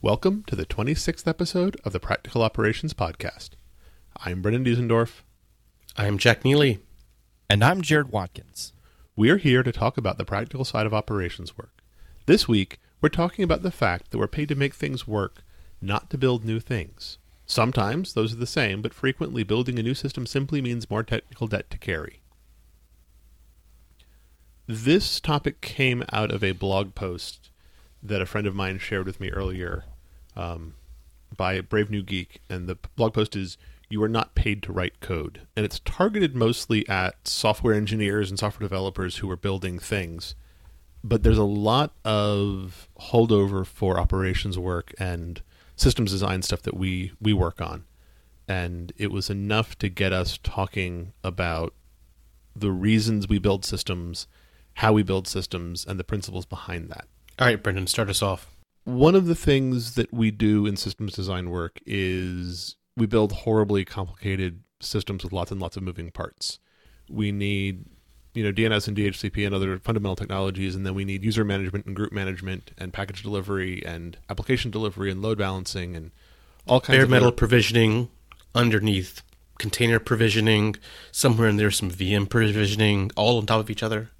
Welcome to the 26th episode of the Practical Operations Podcast. I'm Brendan Diesendorf. I'm Jack Neely. And I'm Jared Watkins. We're here to talk about the practical side of operations work. This week, we're talking about the fact that we're paid to make things work, not to build new things. Sometimes those are the same, but frequently building a new system simply means more technical debt to carry. This topic came out of a blog post that a friend of mine shared with me earlier um, by Brave New Geek, and the blog post is "You are not paid to write code," and it's targeted mostly at software engineers and software developers who are building things. But there's a lot of holdover for operations work and systems design stuff that we we work on, and it was enough to get us talking about the reasons we build systems, how we build systems, and the principles behind that. All right, Brendan, start us off. One of the things that we do in systems design work is we build horribly complicated systems with lots and lots of moving parts. We need, you know, DNS and DHCP and other fundamental technologies, and then we need user management and group management and package delivery and application delivery and load balancing and all kinds Bare of metal other- provisioning underneath container provisioning. Somewhere in there, some VM provisioning, all on top of each other.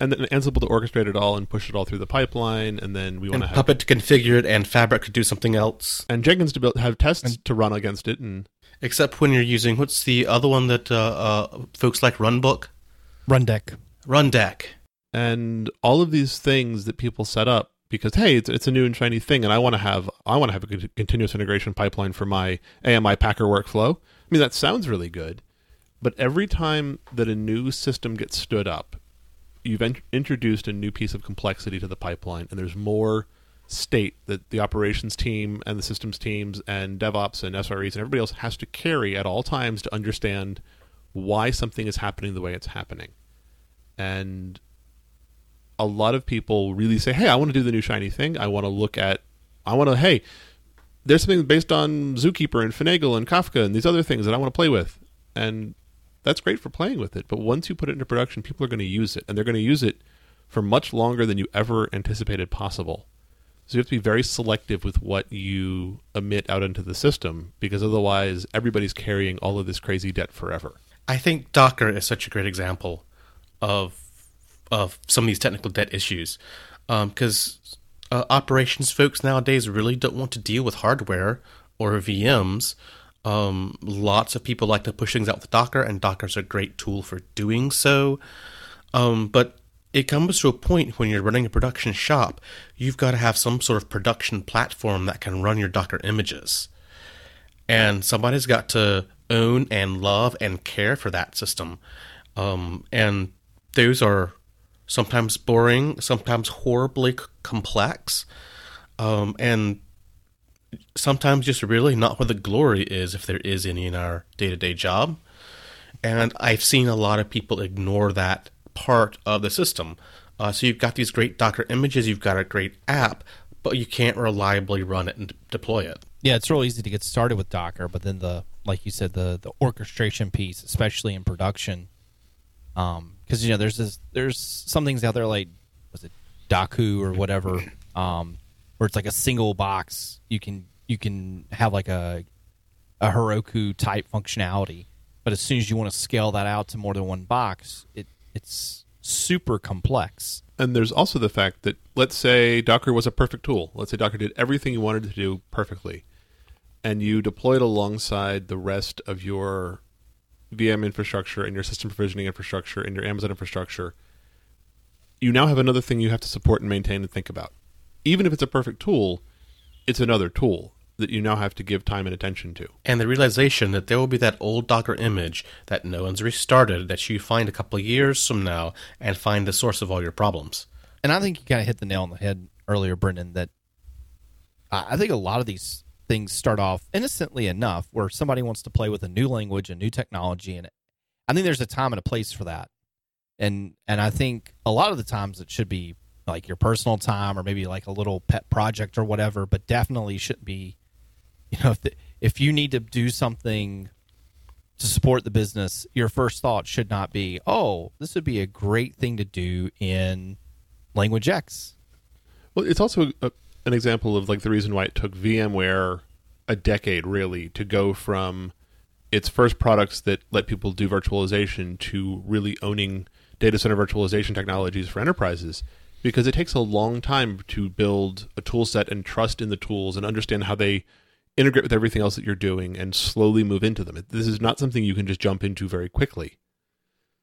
And then Ansible to orchestrate it all and push it all through the pipeline, and then we want to have Puppet to configure it, and Fabric to do something else. and Jenkins to build have tests to run against it, and Except when you're using what's the other one that uh, uh, folks like Runbook, Rundeck. Rundeck. and all of these things that people set up because hey, it's, it's a new and shiny thing, and I want to have I want to have a continuous integration pipeline for my AMI Packer workflow. I mean, that sounds really good, but every time that a new system gets stood up, you've in- introduced a new piece of complexity to the pipeline, and there's more state that the operations team and the systems teams and DevOps and SREs and everybody else has to carry at all times to understand why something is happening the way it's happening. And a lot of people really say, "Hey, I want to do the new shiny thing. I want to look at I want to hey, there's something based on Zookeeper and Finagle and Kafka and these other things that I want to play with." And that's great for playing with it, but once you put it into production, people are going to use it and they're going to use it for much longer than you ever anticipated possible. So you have to be very selective with what you emit out into the system because otherwise everybody's carrying all of this crazy debt forever. I think Docker is such a great example of of some of these technical debt issues because uh, operations folks nowadays really don't want to deal with hardware or VMs. Um, lots of people like to push things out with Docker, and Docker's a great tool for doing so. Um, but it comes to a point when you're running a production shop, you've got to have some sort of production platform that can run your Docker images and somebody's got to own and love and care for that system. Um, and those are sometimes boring, sometimes horribly c- complex, um, and sometimes just really not where the glory is, if there is any in our day to day job. And I've seen a lot of people ignore that part of the system. Uh, so you've got these great Docker images, you've got a great app, but you can't reliably run it and deploy it. Yeah, it's real easy to get started with Docker, but then the like you said, the the orchestration piece, especially in production, um, because you know there's this there's some things out there like was it Dokku or whatever, um, where it's like a single box. You can you can have like a a Heroku type functionality, but as soon as you want to scale that out to more than one box, it it's super complex. And there's also the fact that let's say Docker was a perfect tool. Let's say Docker did everything you wanted to do perfectly, and you deployed alongside the rest of your VM infrastructure and your system provisioning infrastructure and your Amazon infrastructure. You now have another thing you have to support and maintain and think about. Even if it's a perfect tool, it's another tool that you now have to give time and attention to. and the realization that there will be that old Docker image that no one's restarted that you find a couple of years from now and find the source of all your problems. and I think you kind of hit the nail on the head earlier, Brendan. That I I think a lot of these things start off innocently enough, where somebody wants to play with a new language, a new technology, and I think there's a time and a place for that. And and I think a lot of the times it should be like your personal time, or maybe like a little pet project or whatever. But definitely shouldn't be, you know, if the, if you need to do something to support the business, your first thought should not be, "Oh, this would be a great thing to do in language X." Well, it's also a, an example of like the reason why it took VMware a decade really to go from its first products that let people do virtualization to really owning data center virtualization technologies for enterprises because it takes a long time to build a tool set and trust in the tools and understand how they integrate with everything else that you're doing and slowly move into them. This is not something you can just jump into very quickly.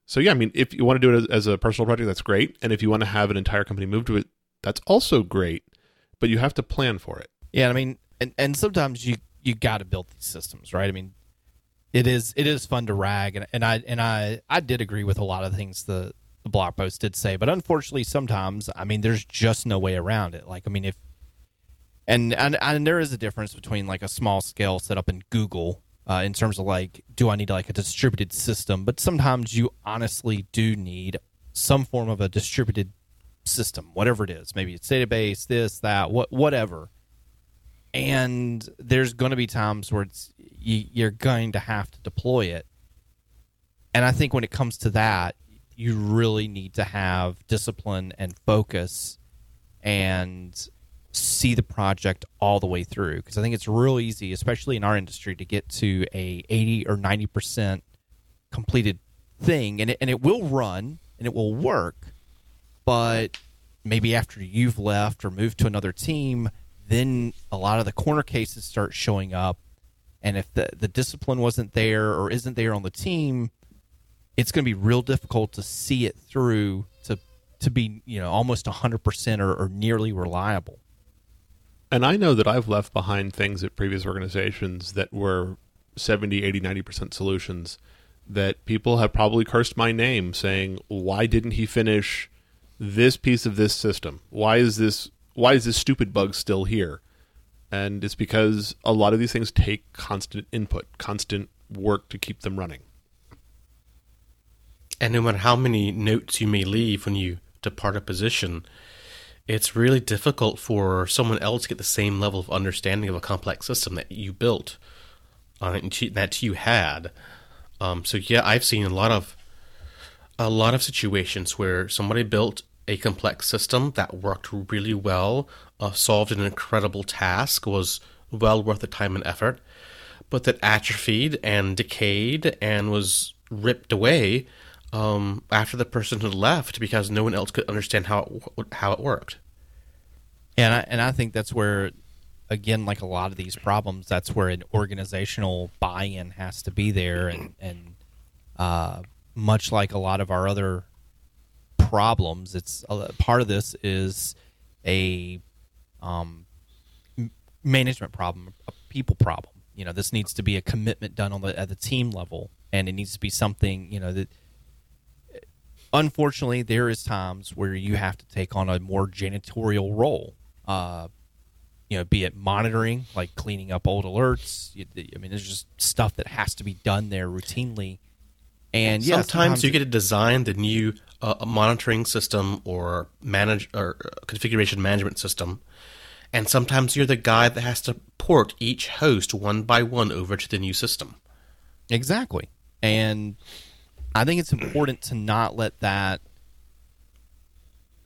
So yeah, I mean, if you want to do it as, a personal project, that's great, and if you want to have an entire company move to it, that's also great. But you have to plan for it. Yeah, I mean, and and sometimes you you got to build these systems, right? I mean, it is it is fun to rag, and, and I and I I did agree with a lot of things the the blog post did say, but unfortunately, sometimes I mean, there's just no way around it. Like, I mean, if and and, and there is a difference between like a small scale setup in Google uh, in terms of like, do I need like a distributed system? But sometimes you honestly do need some form of a distributed system, whatever it is. Maybe it's database, this, that, what, whatever. And there's going to be times where it's you, you're going to have to deploy it. And I think when it comes to that, you really need to have discipline and focus and see the project all the way through. Because I think it's real easy, especially in our industry, to get to a 80 or 90 percent completed thing, and it, and it will run and it will work, but maybe after you've left or moved to another team, then a lot of the corner cases start showing up, and if the the discipline wasn't there or isn't there on the team, it's going to be real difficult to see it through to to be you know almost 100% or, or nearly reliable and I know that I've left behind things at previous organizations that were 70, 80, 90% solutions that people have probably cursed my name saying, why didn't he finish this piece of this system? Why is this why is this stupid bug still here? And it's because a lot of these things take constant input, constant work to keep them running. And no matter how many notes you may leave when you depart a position, it's really difficult for someone else to get the same level of understanding of a complex system that you built uh, that you had. Um, so yeah, I've seen a lot of a lot of situations where somebody built a complex system that worked really well, uh, solved an incredible task, was well worth the time and effort, but that atrophied and decayed and was ripped away um, after the person had left because no one else could understand how it, how it worked. And I, and I think that's where, again, like a lot of these problems, that's where an organizational buy-in has to be there, and and uh, much like a lot of our other problems, it's uh, part of this is a um, management problem, a people problem. You know, this needs to be a commitment done on the at the team level, and it needs to be something you know that unfortunately, there is times where you have to take on a more janitorial role. Uh, you know, be it monitoring, like cleaning up old alerts. I mean, there's just stuff that has to be done there routinely. And yeah, sometimes, sometimes you get to design the new uh, monitoring system or manage or uh, configuration management system, and sometimes you're the guy that has to port each host one by one over to the new system. Exactly, and I think it's important to not let that.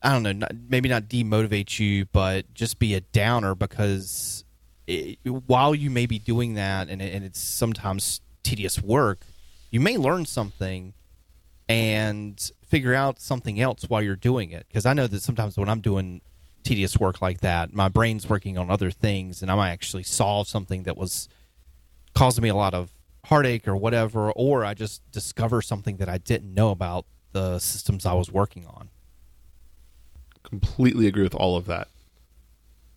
I don't know, not, maybe not demotivate you, but just be a downer because it, while you may be doing that and, it, and it's sometimes tedious work, you may learn something and figure out something else while you're doing it. Because I know that sometimes when I'm doing tedious work like that, my brain's working on other things, and I might actually solve something that was causing me a lot of heartache or whatever, or I just discover something that I didn't know about the systems I was working on. Completely agree with all of that.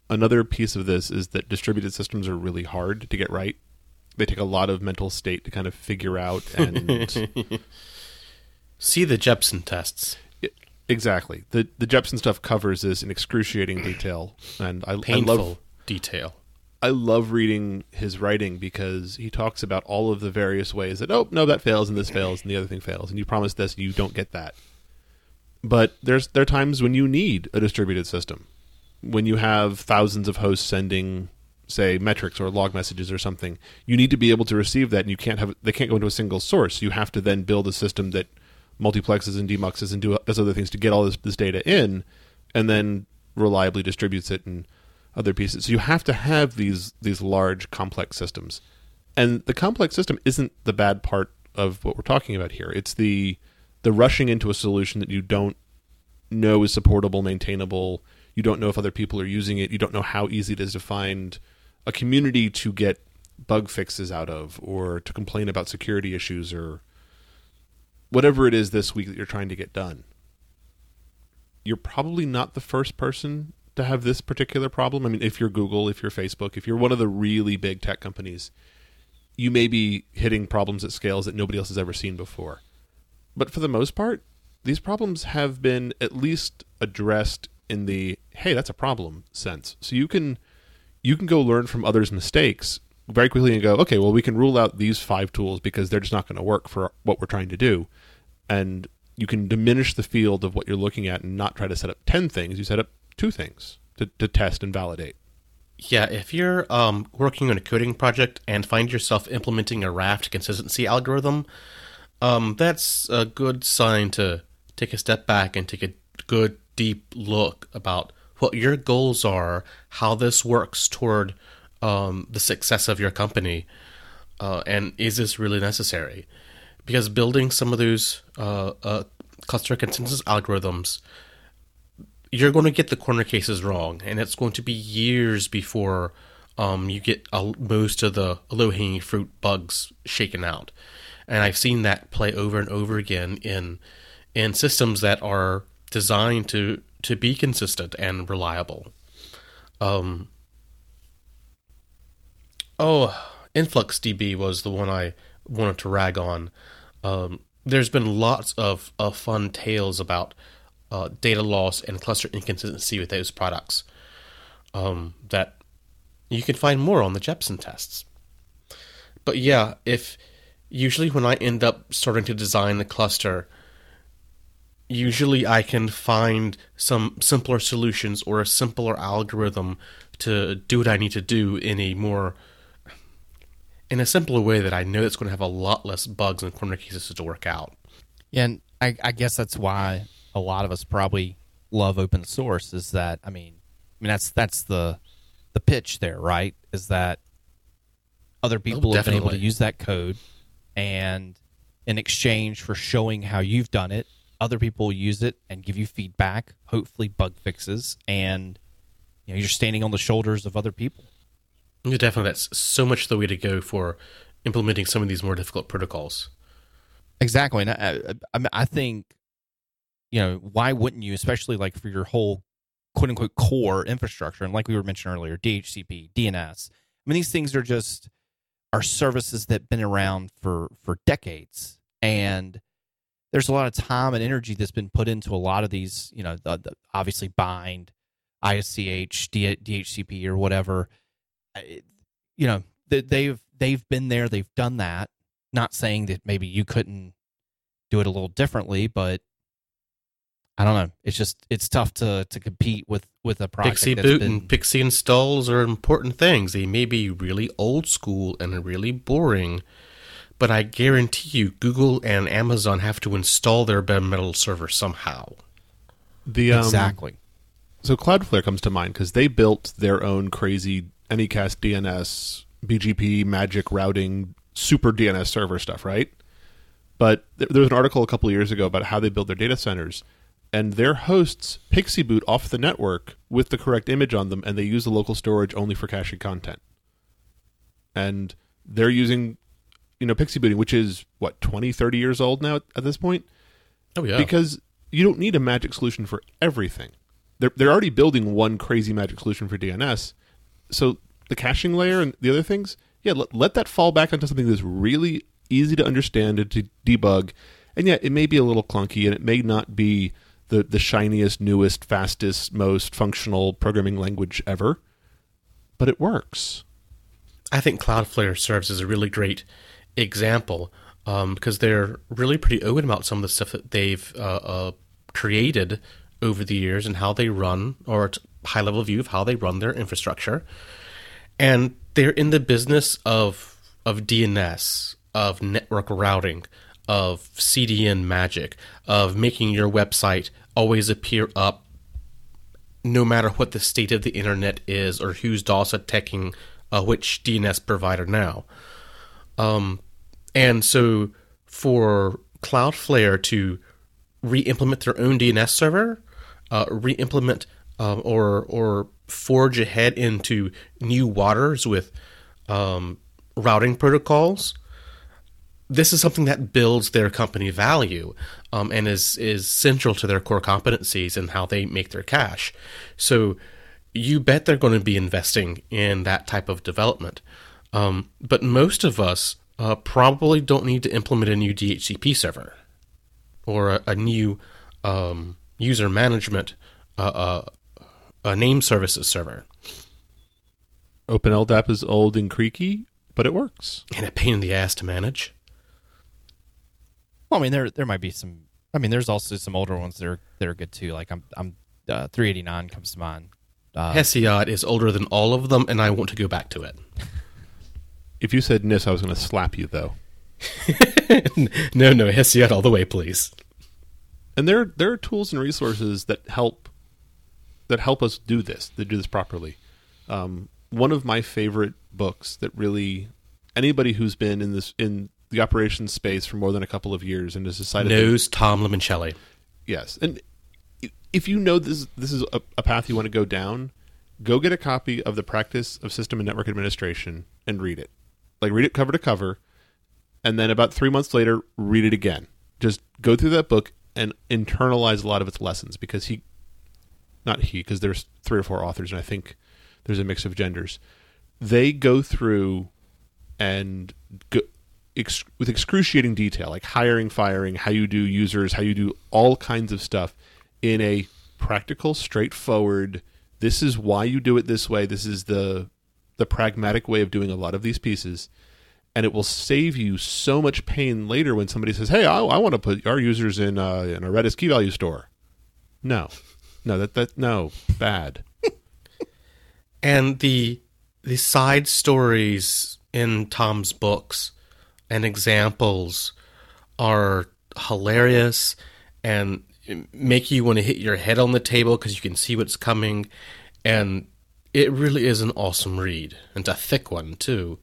Another piece of this is that distributed systems are really hard to get right. They take a lot of mental state to kind of figure out and see the Jepsen tests. exactly. The the Jepsen stuff covers this in excruciating detail and I, Painful I love detail. I love reading his writing because he talks about all of the various ways that oh no that fails and this fails and the other thing fails and you promise this and you don't get that. But there's there are times when you need a distributed system. When you have thousands of hosts sending say metrics or log messages or something, you need to be able to receive that and you can't have they can't go into a single source. You have to then build a system that multiplexes and demuxes and do does other things to get all this, this data in and then reliably distributes it and other pieces. So you have to have these these large complex systems. And the complex system isn't the bad part of what we're talking about here. It's the the rushing into a solution that you don't know is supportable, maintainable. You don't know if other people are using it. You don't know how easy it is to find a community to get bug fixes out of or to complain about security issues or whatever it is this week that you're trying to get done. You're probably not the first person to have this particular problem. I mean, if you're Google, if you're Facebook, if you're one of the really big tech companies, you may be hitting problems at scales that nobody else has ever seen before. But for the most part, these problems have been at least addressed in the hey, that's a problem sense. So you can you can go learn from others' mistakes very quickly and go, okay, well, we can rule out these five tools because they're just not going to work for what we're trying to do. And you can diminish the field of what you're looking at and not try to set up 10 things. You set up two things to, to test and validate. Yeah, if you're um, working on a coding project and find yourself implementing a Raft consistency algorithm, um, that's a good sign to take a step back and take a good deep look about what your goals are, how this works toward um, the success of your company, uh, and is this really necessary? Because building some of those uh, uh, cluster consensus algorithms, you're going to get the corner cases wrong, and it's going to be years before um, you get most of the low hanging fruit bugs shaken out. And I've seen that play over and over again in in systems that are designed to to be consistent and reliable. Um, oh, InfluxDB was the one I wanted to rag on. Um, there's been lots of, of fun tales about uh, data loss and cluster inconsistency with those products um, that you can find more on the Jepsen tests. But yeah, if usually when I end up starting to design the cluster, usually I can find some simpler solutions or a simpler algorithm to do what I need to do in a more in a simpler way that I know it's going to have a lot less bugs and corner cases to work out. Yeah, and I, I guess that's why a lot of us probably love open source. Is that I mean, I mean that's that's the the pitch there, right? Is that other oh, people oh, have been able to use that code, and in exchange for showing how you've done it, other people use it and give you feedback, hopefully bug fixes, and you know you're standing on the shoulders of other people. Yeah, definitely, that's so much the way to go for implementing some of these more difficult protocols. Exactly, and I, I, I think you know why wouldn't you, especially like for your whole quote unquote core infrastructure, and like we were mentioning earlier, DHCP, DNS. I mean, these things are just are services that've been around for for decades, and there's a lot of time and energy that's been put into a lot of these, you know, the, the, obviously bind, ISC, DHCP, or whatever. You know, they've they've been there, they've done that. Not saying that maybe you couldn't do it a little differently, but I don't know. It's just it's tough to to compete with with a project. PXE boot been... and PXE installs are important things. They may be really old school and really boring, but I guarantee you, Google and Amazon have to install their bare metal server somehow. The um, exactly. So Cloudflare comes to mind because they built their own crazy Anycast DNS, BGP, magic routing, super DNS server stuff, right? But there was an article a couple years ago about how they build their data centers, and their hosts PXE boot off the network with the correct image on them, and they use the local storage only for caching content. And they're using you know PXE booting which is what 20 30 years old now at this point? Oh yeah. Because you don't need a magic solution for everything. They're, they're already building one crazy magic solution for dns so the caching layer and the other things yeah let, let that fall back onto something that's really easy to understand and to debug. And yet it may be a little clunky and it may not be the, the shiniest newest fastest most functional programming language ever but it works i think cloudflare serves as a really great example um, because they're really pretty open about some of the stuff that they've uh, uh, created over the years and how they run, or high level view of how they run their infrastructure. And they're in the business of of DNS, of network routing, of CDN magic, of making your website always appear up no matter what the state of the internet is or who's DOS attacking uh, which DNS provider now. Um, and so for Cloudflare to re-implement their own DNS server, uh, re-implement um, or or forge ahead into new waters with um, routing protocols. This is something that builds their company value um, and is is central to their core competencies and how they make their cash. So you bet they're going to be investing in that type of development. Um, but most of us uh, probably don't need to implement a new DHCP server or a, a new um, user management uh, uh, a name services server. OpenLDAP is old and creaky, but it works. And a pain in the ass to manage. Well, I mean, there there might be some. I mean, there's also some older ones that are that are good too. Like I'm I'm uh, 389 comes to mind. Uh, Hesiod is older than all of them, and I want to go back to it. If you said NIS, I was going to slap you, though. no, no, Hesiod all the way, please. And there, there are tools and resources that help that help us do this, that do this properly. Um, one of my favorite books that really anybody who's been in this in the operations space for more than a couple of years and has decided knows that, Tom Limoncelli. Yes, and if you know this this is a, a path you want to go down, go get a copy of the Practice of System and Network Administration and read it. Like read it cover to cover, and then about three months later, read it again. Just go through that book and internalize a lot of its lessons because he, not he, because there's three or four authors, and I think there's a mix of genders. They go through and go, ex, with excruciating detail, like hiring, firing, how you do users, how you do all kinds of stuff in a practical, straightforward. This is why you do it this way. This is the the pragmatic way of doing a lot of these pieces, and it will save you so much pain later when somebody says, "Hey, I, I want to put our users in uh, in a Redis key value store." No, no, that that no bad. and the the side stories in Tom's books and examples are hilarious and make you want to hit your head on the table because you can see what's coming, and it really is an awesome read. And a thick one too.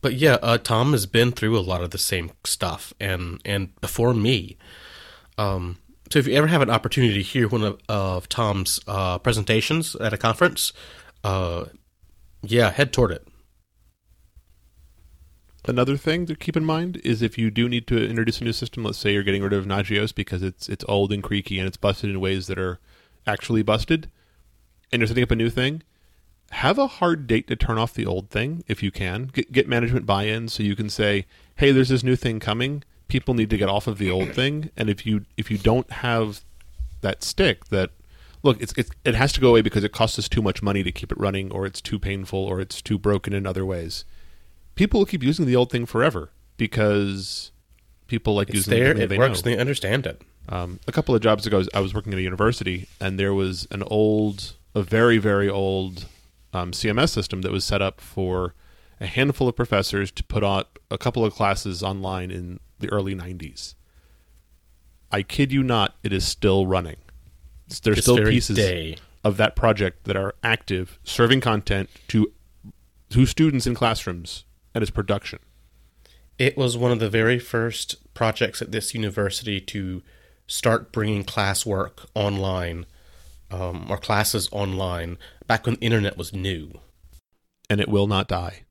But yeah, uh, Tom has been through a lot of the same stuff, and and before me. Um, so if you ever have an opportunity to hear one of, of Tom's uh, presentations at a conference, uh, yeah, head toward it. Another thing to keep in mind is if you do need to introduce a new system, let's say you're getting rid of Nagios because it's it's old and creaky and it's busted in ways that are actually busted, and you're setting up a new thing, have a hard date to turn off the old thing if you can. Get, get management buy-in so you can say, "Hey, there's this new thing coming. People need to get off of the old thing." And if you if you don't have that stick that look, it's, it's it has to go away because it costs us too much money to keep it running, or it's too painful, or it's too broken in other ways people will keep using the old thing forever because people like it's using there. it. It works. Know. They understand it. Um, a couple of jobs ago, I was working at a university, and there was an old, a very very old um, CMS system that was set up for a handful of professors to put on a couple of classes online in the early '90s. I kid you not, it is still running. There's still pieces day. of that project that are active, serving content to to students in classrooms at its production. It was one of the very first projects at this university to start bringing classwork online um, or classes online back when the internet was new. And it will not die.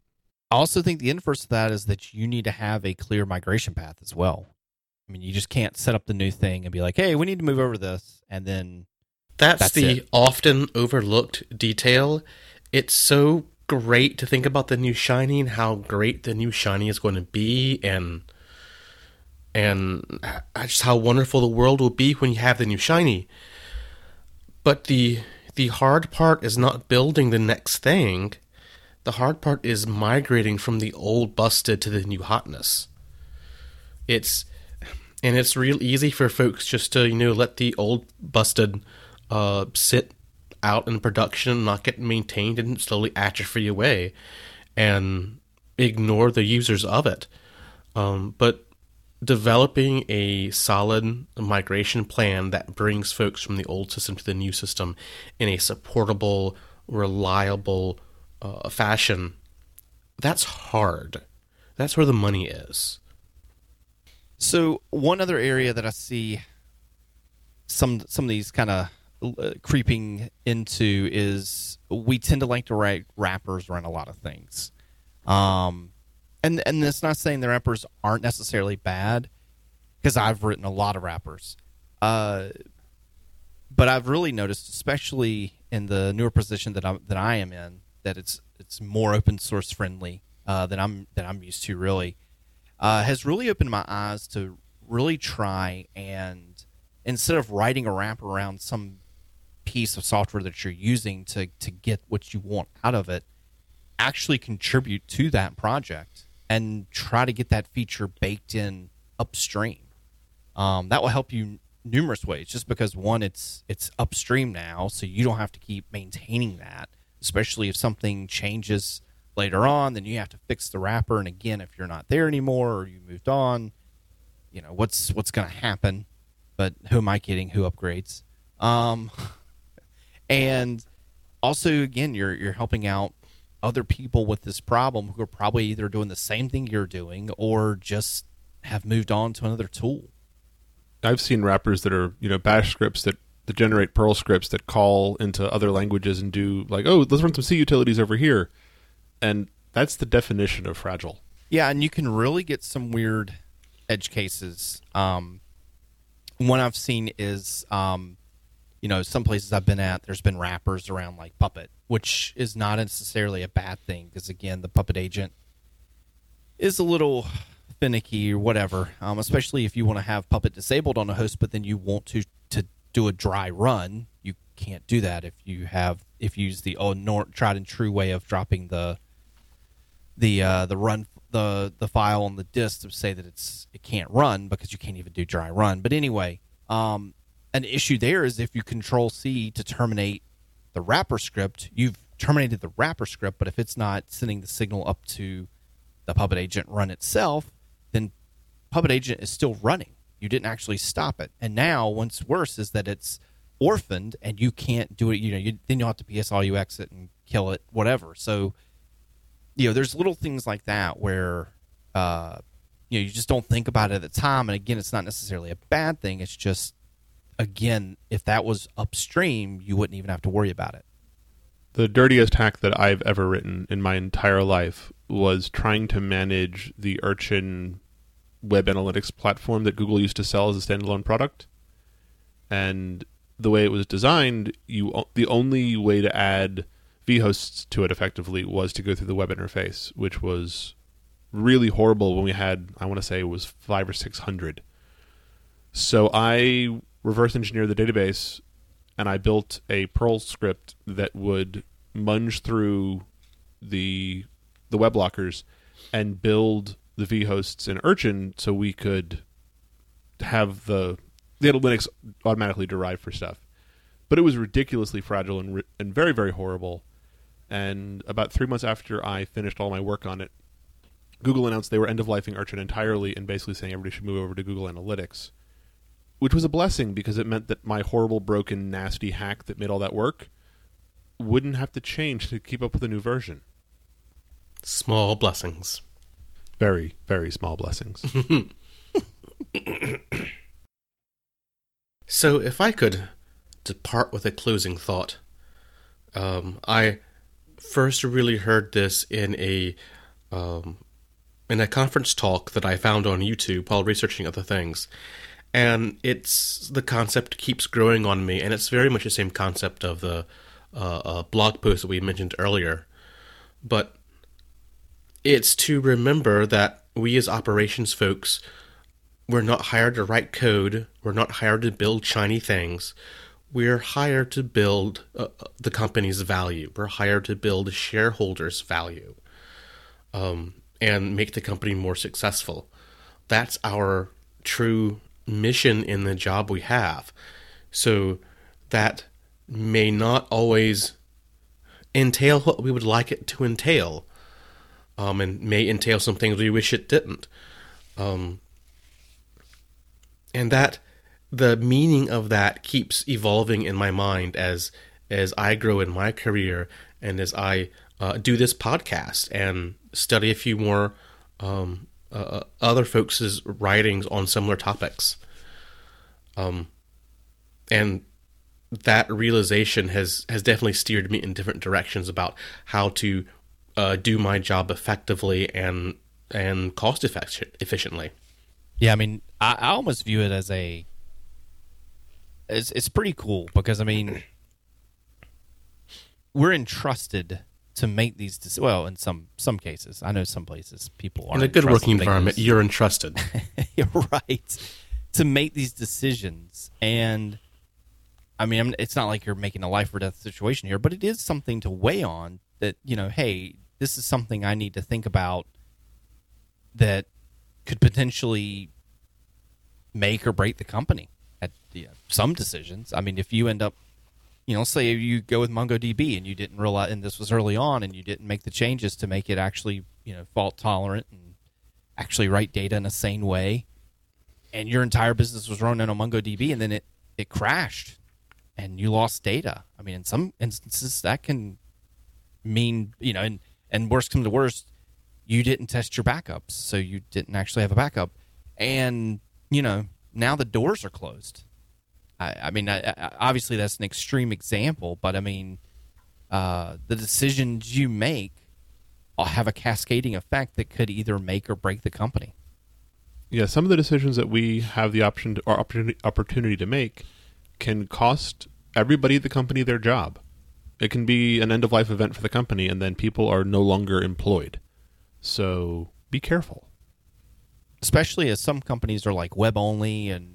I also think the inverse of that is that you need to have a clear migration path as well. I mean, you just can't set up the new thing and be like, "Hey, we need to move over this," and then that's, that's the it. often overlooked detail. It's so great to think about the new shiny and how great the new shiny is going to be and and just how wonderful the world will be when you have the new shiny but the the hard part is not building the next thing. The hard part is migrating from the old busted to the new hotness. It's and it's real easy for folks just to you know let the old busted uh, sit out in production, and not get maintained, and slowly atrophy away, and ignore the users of it. Um, but developing a solid migration plan that brings folks from the old system to the new system in a supportable, reliable uh, fashion, that's hard. That's where the money is. So one other area that I see some some of these kind of creeping into is we tend to like to write wrappers around a lot of things. Um, and and it's not saying the wrappers aren't necessarily bad because I've written a lot of wrappers. Uh, but I've really noticed, especially in the newer position that I that I am in, that it's it's more open source friendly uh, than I'm than I'm used to. Really, uh, has really opened my eyes to really try and instead of writing a wrap around some piece of software that you're using to to get what you want out of it, actually contribute to that project and try to get that feature baked in upstream. Um, that will help you numerous ways. Just because one, it's it's upstream now, so you don't have to keep maintaining that. Especially if something changes later on, then you have to fix the wrapper. And again, if you're not there anymore or you moved on, you know what's what's going to happen. But who am I kidding? Who upgrades? Um, and also, again, you're you're helping out other people with this problem who are probably either doing the same thing you're doing or just have moved on to another tool. I've seen wrappers that are you know Bash scripts that that generate Perl scripts that call into other languages and do like oh let's run some C utilities over here, and that's the definition of fragile. Yeah, and you can really get some weird edge cases. Um, one I've seen is, um, you know, some places I've been at, there's been wrappers around like Puppet, which is not necessarily a bad thing because again, the Puppet agent is a little finicky or whatever. Um, especially if you want to have Puppet disabled on a host, but then you want to to do a dry run, you can't do that if you have if you use the old nor, tried and true way of dropping the the uh, the run the the file on the disk to say that it's it can't run because you can't even do dry run. But anyway, um, an issue there is if you control C to terminate the wrapper script, you've terminated the wrapper script, but if it's not sending the signal up to the Puppet agent run itself, then Puppet agent is still running. You didn't actually stop it. And now, what's worse is that it's orphaned and you can't do it. You know, you, then you'll have to PSLU exit and kill it, whatever. So you know, there's little things like that where, uh, you know, you just don't think about it at the time. And again, it's not necessarily a bad thing. It's just, again, if that was upstream, you wouldn't even have to worry about it. The dirtiest hack that I've ever written in my entire life was trying to manage the Urchin web analytics platform that Google used to sell as a standalone product. And the way it was designed, you the only way to add vhosts to it effectively was to go through the web interface, which was really horrible when we had I want to say it was five or six hundred. So I reverse engineer the database and I built a Perl script that would munge through the the web lockers and build the vhosts in Urchin so we could have the the Linux automatically derived for stuff. But it was ridiculously fragile and, and very very horrible and about three months after I finished all my work on it, Google announced they were end of lifing Urchin entirely and basically saying everybody should move over to Google Analytics, which was a blessing because it meant that my horrible, broken, nasty hack that made all that work wouldn't have to change to keep up with the new version. Small blessings. Very, very small blessings. so, if I could depart with a closing thought, um, I first really heard this in a um, in a conference talk that I found on YouTube while researching other things, and it's the concept keeps growing on me, and it's very much the same concept of the uh, uh, blog post that we mentioned earlier, but it's to remember that we as operations folks we're not hired to write code we're not hired to build shiny things we're hired to build uh, the company's value. We're hired to build shareholders' value um, and make the company more successful. That's our true mission in the job we have. So that may not always entail what we would like it to entail, um, and may entail some things we wish it didn't. Um, and that the meaning of that keeps evolving in my mind as as I grow in my career and as I uh, do this podcast and study a few more um, uh, other folks' writings on similar topics. Um, and that realization has has definitely steered me in different directions about how to uh, do my job effectively and and cost efficiently. Yeah, I mean, I, I almost view it as a it's it's pretty cool because I mean we're entrusted to make these decisions. Well, in some some cases, I know some places people are in a good working environment. You're entrusted. you're right to make these decisions, and I mean, it's not like you're making a life or death situation here, but it is something to weigh on. That you know, hey, this is something I need to think about that could potentially make or break the company at you uh, know, some decisions. I mean, if you end up you know, say you go with MongoDB and you didn't realize, and this was early on, and you didn't make the changes to make it actually, you know, fault tolerant and actually write data in a sane way, and your entire business was running on MongoDB, and then it it crashed, and you lost data. I mean, in some instances, that can mean, you know, and and worst come to worst, you didn't test your backups, so you didn't actually have a backup, and you know, now the doors are closed I, I mean, I, I, obviously that's an extreme example, but I mean, uh, the decisions you make have a cascading effect that could either make or break the company. Yeah, some of the decisions that we have the option to, or opportunity, opportunity to make can cost everybody at the company their job. It can be an end of life event for the company, and then people are no longer employed. So be careful. Especially as some companies are like web only and and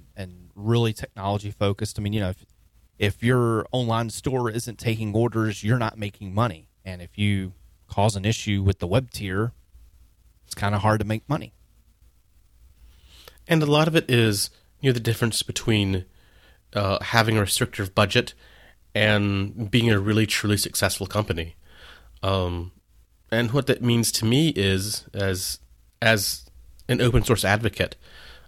really technology focused. I mean, you know, if if your online store isn't taking orders, you're not making money. And if you cause an issue with the web tier, it's kind of hard to make money. And a lot of it is, you know, the difference between uh, having a restrictive budget and being a really truly successful company. Um, and what that means to me is, as as an open source advocate,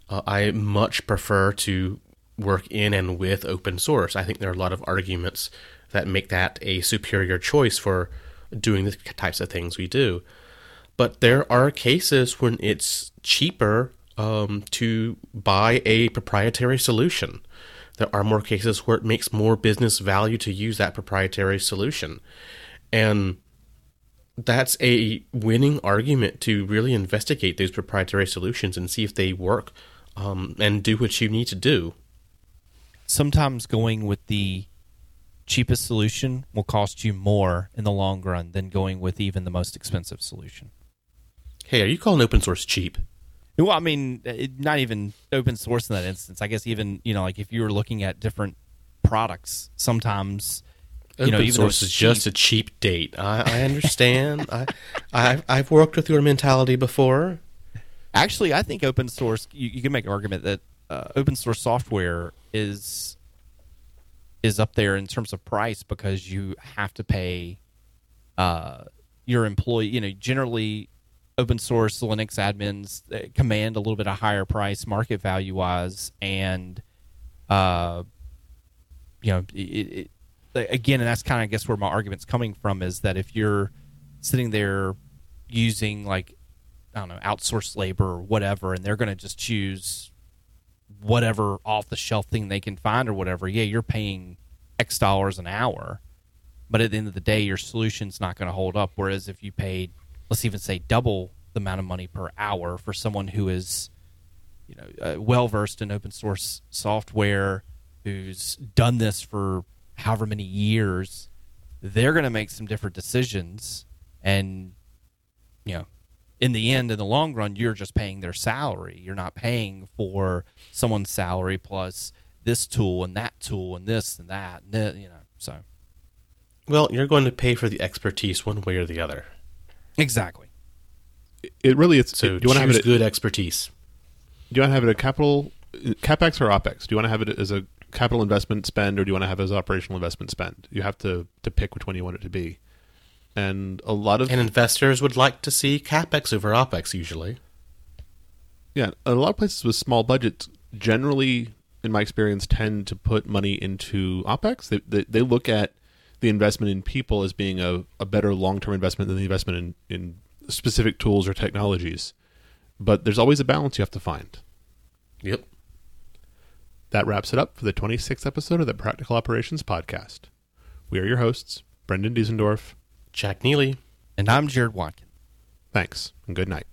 uh, I much prefer to work in and with open source. I think there are a lot of arguments that make that a superior choice for doing the types of things we do. But there are cases when it's cheaper um, to buy a proprietary solution. There are more cases where it makes more business value to use that proprietary solution. And that's a winning argument to really investigate those proprietary solutions and see if they work um, and do what you need to do. Sometimes going with the cheapest solution will cost you more in the long run than going with even the most expensive solution. Hey, are you calling open source cheap? Well, I mean, it, not even open source in that instance. I guess even you know, like if you were looking at different products, sometimes you open know, even source is cheap, just a cheap date. I, I understand. I, I I've worked with your mentality before. Actually, I think open source. You, you can make an argument that uh, open source software is is up there in terms of price because you have to pay uh, your employee. You know, generally, open source Linux admins command a little bit of higher price market value wise, and uh, you know, it, it, again, and that's kind of I guess where my argument's coming from is that if you're sitting there using like I don't know, outsourced labor or whatever, and they're going to just choose whatever off the shelf thing they can find or whatever. Yeah, you're paying X dollars an hour, but at the end of the day, your solution's not going to hold up. Whereas if you paid, let's even say double the amount of money per hour for someone who is, you know, uh, well versed in open source software, who's done this for however many years, they're going to make some different decisions and you know in the end, in the long run, you're just paying their salary. You're not paying for someone's salary plus this tool and that tool and this and that. And you know, so. Well, you're going to pay for the expertise one way or the other. Exactly. It really is. So do you want to have it good expertise? Do you want to have it a capital capex or opex? Do you want to have it as a capital investment spend, or do you want to have it as operational investment spend? You have to to pick which one you want it to be and a lot of and investors would like to see capex over opex usually. Yeah, a lot of places with small budgets generally, in my experience, tend to put money into OPEX. They, they, they look at the investment in people as being a, a better long term investment than the investment in, in specific tools or technologies. But there's always a balance you have to find. Yep. That wraps it up for the 26th episode of the Practical Operations Podcast. We are your hosts, Brendan Diesendorf. Jack Neely. And I'm Jared Watkin. Thanks, and good night.